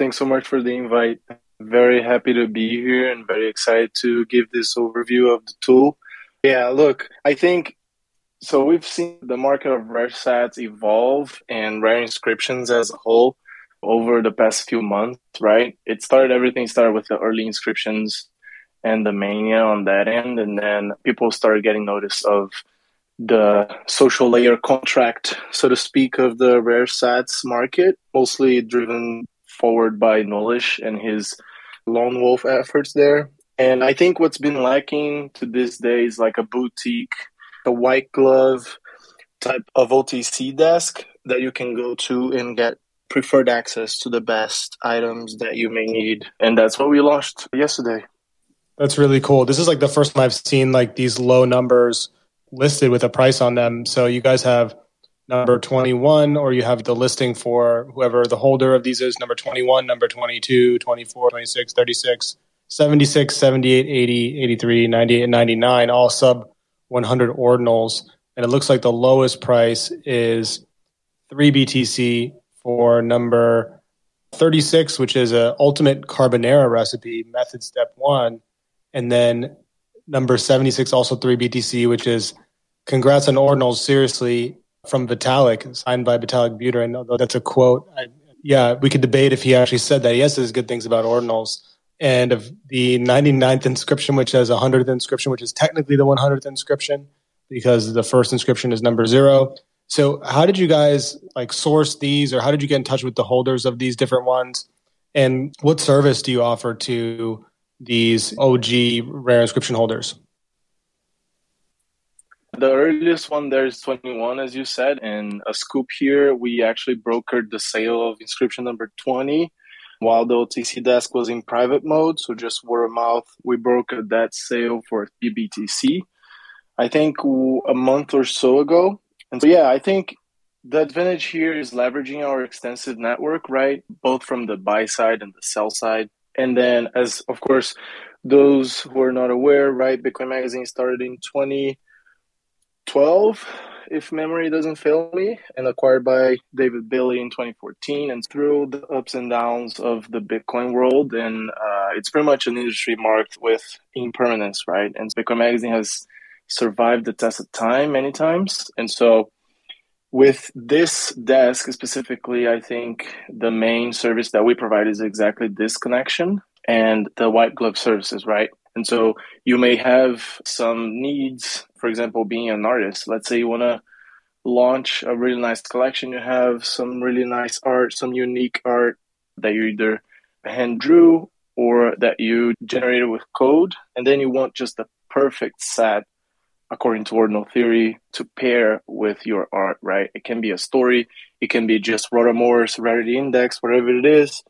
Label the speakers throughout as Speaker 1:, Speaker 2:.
Speaker 1: Thanks so much for the invite. Very happy to be here and very excited to give this overview of the tool. Yeah, look, I think so. We've seen the market of rare sats evolve and rare inscriptions as a whole over the past few months, right? It started, everything started with the early inscriptions and the mania on that end. And then people started getting notice of the social layer contract, so to speak, of the rare sats market, mostly driven forward by Nolish and his lone wolf efforts there. And I think what's been lacking to this day is like a boutique, a white glove type of OTC desk that you can go to and get preferred access to the best items that you may need. And that's what we launched yesterday.
Speaker 2: That's really cool. This is like the first time I've seen like these low numbers listed with a price on them. So you guys have number 21 or you have the listing for whoever the holder of these is number 21, number 22, 24, 26, 36, 76, 78, 80, 83, 98 and 99 all sub 100 ordinals. And it looks like the lowest price is 3 BTC for number 36 which is a ultimate carbonara recipe method step 1 and then number 76 also 3 BTC which is congrats on ordinals. Seriously from Vitalik, signed by Vitalik Buterin, although that's a quote. I, yeah, we could debate if he actually said that. He has good things about ordinals. And of the 99th inscription, which has a 100th inscription, which is technically the 100th inscription because the first inscription is number zero. So how did you guys like source these or how did you get in touch with the holders of these different ones? And what service do you offer to these OG rare inscription holders?
Speaker 1: The earliest one there is 21, as you said. And a scoop here, we actually brokered the sale of inscription number 20 while the OTC desk was in private mode. So just word of mouth, we brokered that sale for BBTC, I think a month or so ago. And so, yeah, I think the advantage here is leveraging our extensive network, right? Both from the buy side and the sell side. And then, as of course, those who are not aware, right, Bitcoin Magazine started in 20- 12, if memory doesn't fail me, and acquired by David Bailey in 2014. And through the ups and downs of the Bitcoin world, and uh, it's pretty much an industry marked with impermanence, right? And Bitcoin Magazine has survived the test of time many times. And so, with this desk specifically, I think the main service that we provide is exactly this connection and the white glove services, right? And so you may have some needs, for example, being an artist. Let's say you want to launch a really nice collection, you have some really nice art, some unique art that you either hand drew or that you generated with code, and then you want just the perfect set according to ordinal theory to pair with your art, right? It can be a story, it can be just Rodarmor's rarity index, whatever it is.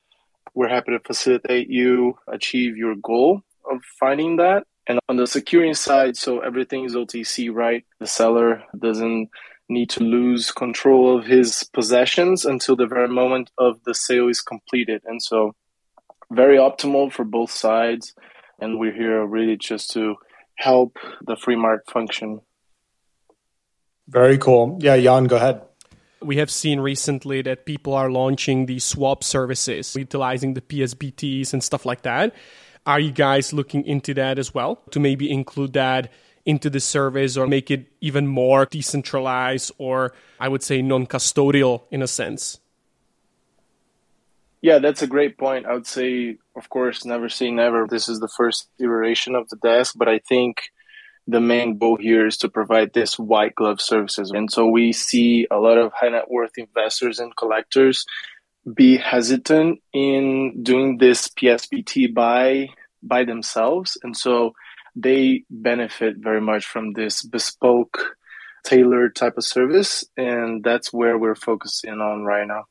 Speaker 1: We're happy to facilitate you achieve your goal of finding that. And on the securing side, so everything is OTC, right? The seller doesn't need to lose control of his possessions until the very moment of the sale is completed. And so, very optimal for both sides. And we're here really just to help the free market function.
Speaker 2: Very cool. Yeah, Jan, go ahead.
Speaker 3: We have seen recently that people are launching these swap services, utilizing the PSBTs and stuff like that. Are you guys looking into that as well to maybe include that into the service or make it even more decentralized or I would say non custodial in a sense?
Speaker 1: Yeah, that's a great point. I would say, of course, never say never. This is the first iteration of the desk, but I think the main goal here is to provide this white glove services. And so we see a lot of high net worth investors and collectors be hesitant in doing this PSBT by by themselves, and so they benefit very much from this bespoke, tailored type of service, and that's where we're focusing on right now.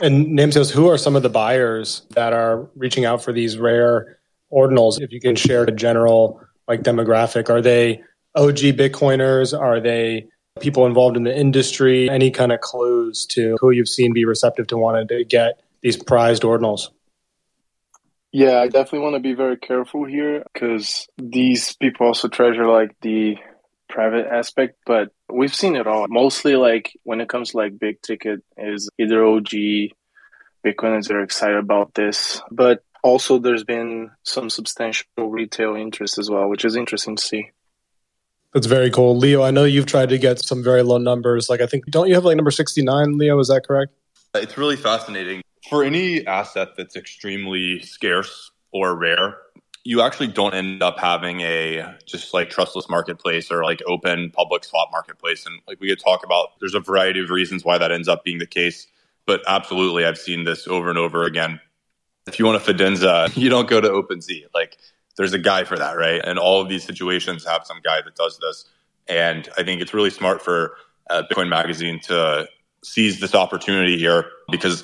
Speaker 2: And Namcios, who are some of the buyers that are reaching out for these rare ordinals? If you can share a general like demographic, are they OG Bitcoiners? Are they people involved in the industry? Any kind of clues to who you've seen be receptive to wanting to get these prized ordinals?
Speaker 1: Yeah, I definitely want to be very careful here because these people also treasure like the private aspect, but we've seen it all. Mostly like when it comes to like big ticket is either OG Bitcoiners are excited about this, but also there's been some substantial retail interest as well, which is interesting to see.
Speaker 2: That's very cool. Leo, I know you've tried to get some very low numbers. Like I think don't you have like number 69, Leo, is that correct?
Speaker 4: It's really fascinating. For any asset that's extremely scarce or rare, you actually don't end up having a just like trustless marketplace or like open public swap marketplace. And like we could talk about, there's a variety of reasons why that ends up being the case. But absolutely, I've seen this over and over again. If you want a Fidenza, you don't go to OpenSea. Like there's a guy for that, right? And all of these situations have some guy that does this. And I think it's really smart for uh, Bitcoin Magazine to seize this opportunity here because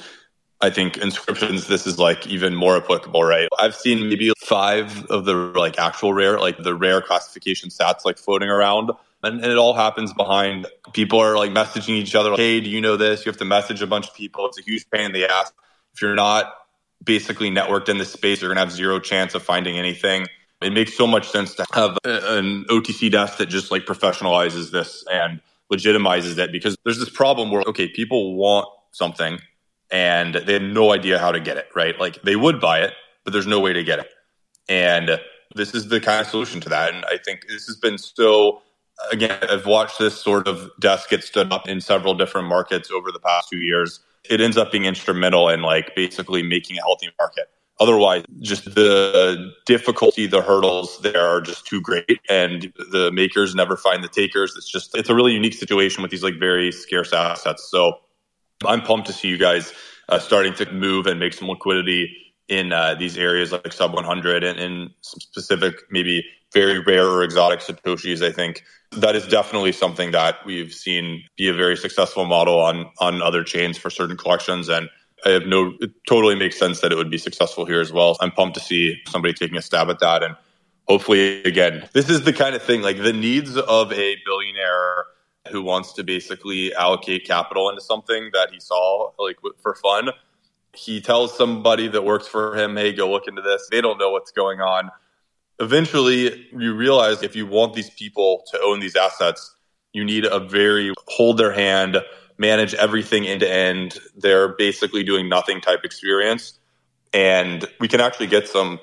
Speaker 4: I think inscriptions, this is like even more applicable, right? I've seen maybe five of the like actual rare, like the rare classification sats like floating around. And, and, it all happens behind people are like messaging each other, like, hey, do you know this? You have to message a bunch of people. It's a huge pain in the ass. If you're not basically networked in this space, you're going to have zero chance of finding anything. It makes so much sense to have an OTC desk that just like professionalizes this and legitimizes it because there's this problem where, okay, people want something and they had no idea how to get it, right? Like they would buy it, but there's no way to get it. And this is the kind of solution to that. And I think this has been so, again, I've watched this sort of desk get stood up in several different markets over the past few years. It ends up being instrumental in like basically making a healthy market. Otherwise, just the difficulty, the hurdles there are just too great, and the makers never find the takers. It's just it's a really unique situation with these like very scarce assets. So I'm pumped to see you guys uh, starting to move and make some liquidity in uh, these areas like sub 100 and in specific, maybe very rare or exotic satoshis. I think that is definitely something that we've seen be a very successful model on on other chains for certain collections and. I have no, it totally makes sense that it would be successful here as well. I'm pumped to see somebody taking a stab at that. And hopefully, again, this is the kind of thing like the needs of a billionaire who wants to basically allocate capital into something that he saw like for fun. He tells somebody that works for him, "Hey, go look into this." They don't know what's going on. Eventually, you realize if you want these people to own these assets, you need a very hold their hand, manage everything end to end. They're basically doing nothing type experience. And we can actually get some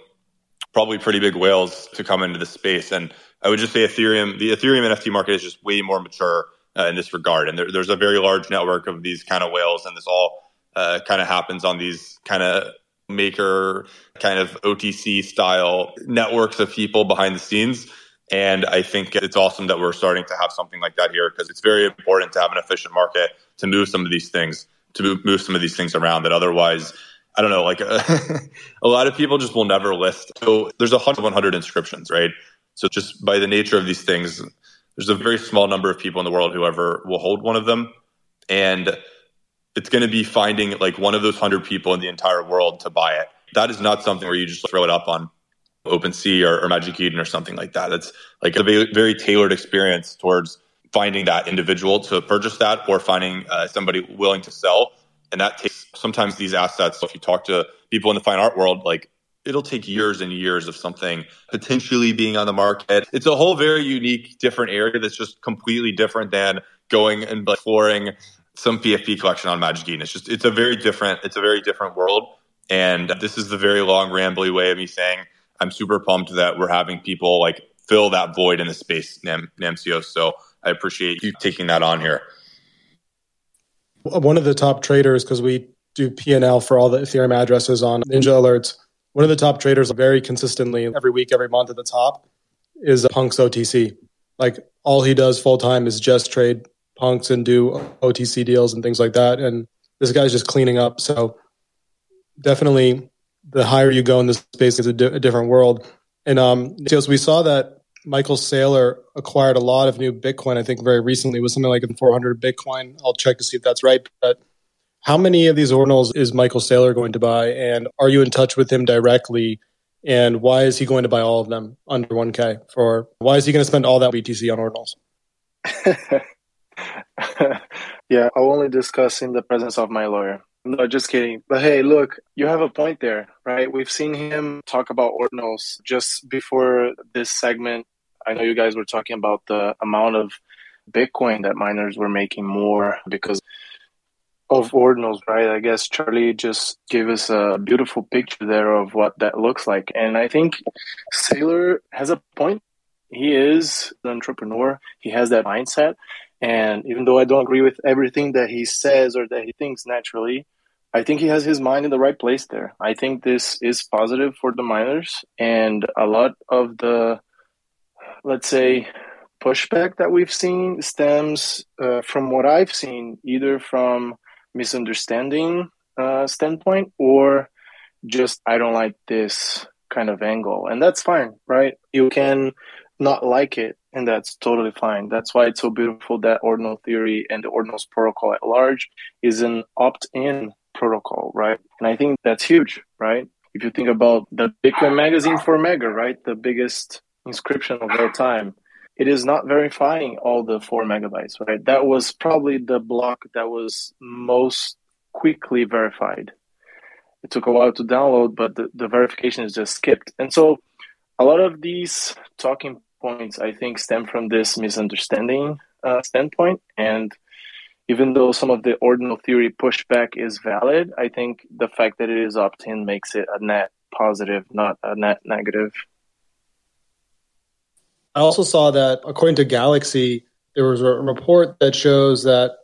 Speaker 4: probably pretty big whales to come into the space. And I would just say Ethereum, the Ethereum NFT market is just way more mature uh, in this regard. And there, there's a very large network of these kind of whales, and this all uh, kind of happens on these kind of maker, kind of OTC style networks of people behind the scenes. And I think it's awesome that we're starting to have something like that here because it's very important to have an efficient market to move some of these things, to move, some of these things around that otherwise I don't know, like uh, a lot of people just will never list. So there's a hundred, 100 inscriptions, right? So just by the nature of these things, there's a very small number of people in the world who ever will hold one of them. And it's going to be finding like one of those hundred people in the entire world to buy it. That is not something where you just throw it up on OpenSea or, or Magic Eden or something like that. It's like a very, very tailored experience towards finding that individual to purchase that or finding uh, somebody willing to sell. And that takes sometimes these assets. So if you talk to people in the fine art world, like it'll take years and years of something potentially being on the market. It's a whole very unique, different area that's just completely different than going and exploring some PFP collection on Magic Eden. It's just it's a very different it's a very different world. And this is the very long, rambly way of me saying I'm super pumped that we're having people like fill that void in the space, Nam- Namcio. So I appreciate you taking that on here.
Speaker 2: One of the top traders, because we do P&L for all the Ethereum addresses on Ninjalerts, one of the top traders very consistently every week, every month at the top is Punks OTC. Like all he does full time is just trade punks and do OTC deals and things like that. And this guy's just cleaning up. So definitely the higher you go in this space, it's a, di- a different world. And um, we saw that Michael Saylor acquired a lot of new Bitcoin. I think very recently was something like 400 Bitcoin. I'll check to see if that's right. But how many of these ordinals is Michael Saylor going to buy? And are you in touch with him directly? And why is he going to buy all of them under 1K? For why is he going to spend all that BTC on ordinals?
Speaker 1: yeah, I'll only discuss in the presence of my lawyer. No, just kidding. But hey, look, you have a point there, right? We've seen him talk about ordinals just before this segment. I know you guys were talking about the amount of Bitcoin that miners were making more because of ordinals, right? I guess Charlie just gave us a beautiful picture there of what that looks like. And I think Saylor has a point. He is an entrepreneur, he has that mindset. And even though I don't agree with everything that he says or that he thinks naturally, I think he has his mind in the right place there. I think this is positive for the miners. And a lot of the, let's say, pushback that we've seen stems uh, from what I've seen, either from misunderstanding uh, standpoint or just I don't like this kind of angle, and that's fine, right? You can not like it, and that's totally fine. That's why it's so beautiful that ordinal theory and the ordinals protocol at large is an opt-in protocol, right? And I think that's huge, right? If you think about the Bitcoin magazine for Mega, right, the biggest inscription of all time it is not verifying all the four megabytes, right? That was probably the block that was most quickly verified. It took a while to download, but the, the verification is just skipped. And so a lot of these talking points, I think, stem from this misunderstanding uh, standpoint. And even though some of the ordinal theory pushback is valid, I think the fact that it is opt in makes it a net positive, not a net negative.
Speaker 2: I also saw that according to Galaxy, there was a report that shows that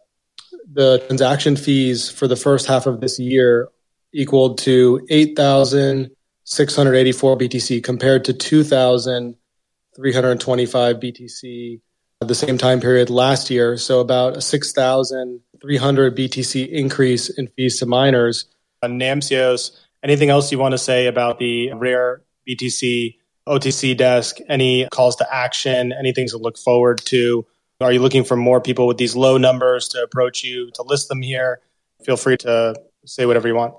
Speaker 2: the transaction fees for the first half of this year equaled to 8,684 BTC compared to 2,325 BTC at the same time period last year. So about a 6,300 BTC increase in fees to miners. Namcios, anything else you want to say about the rare BTC OTC desk? Any calls to action? Anything to look forward to? Are you looking for more people with these low numbers to approach you to list them here? Feel free to say whatever you want.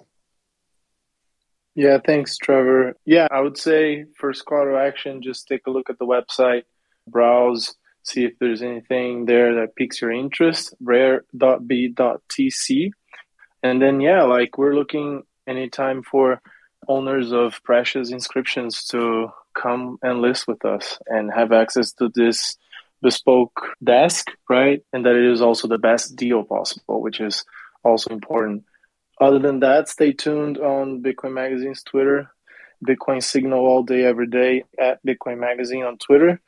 Speaker 1: Yeah, thanks, Trevor. Yeah, I would say first call to action, just take a look at the website, browse, see if there's anything there that piques your interest, rare.b.tc. And then, yeah, like we're looking anytime for owners of precious inscriptions to come and list with us and have access to this bespoke desk, right? And that it is also the best deal possible, which is also important. Other than that, stay tuned on Bitcoin Magazine's Twitter, Bitcoin Signal all day, every day at Bitcoin Magazine on Twitter,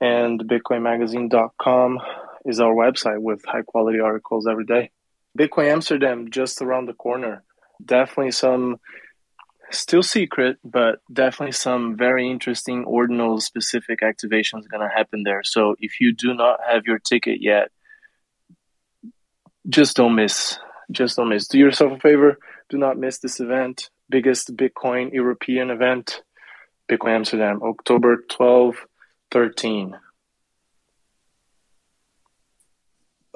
Speaker 1: and BitcoinMagazine.com is our website with high quality articles every day. Bitcoin Amsterdam just around the corner. Definitely some still secret, but definitely some very interesting ordinal specific activations going to happen there. So if you do not have your ticket yet, just don't miss. Just don't miss. Do yourself a favor. Do not miss this event. Biggest Bitcoin European event, Bitcoin Amsterdam, October 12, 13.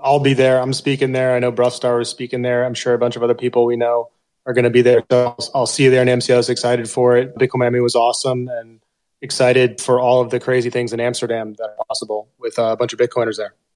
Speaker 2: I'll be there. I'm speaking there. I know Bruffstar is speaking there. I'm sure a bunch of other people we know are going to be there. So I'll, see you there in MCO. I was excited for it. Bitcoin Miami was awesome and excited for all of the crazy things in Amsterdam that are possible with uh, a bunch of Bitcoiners there.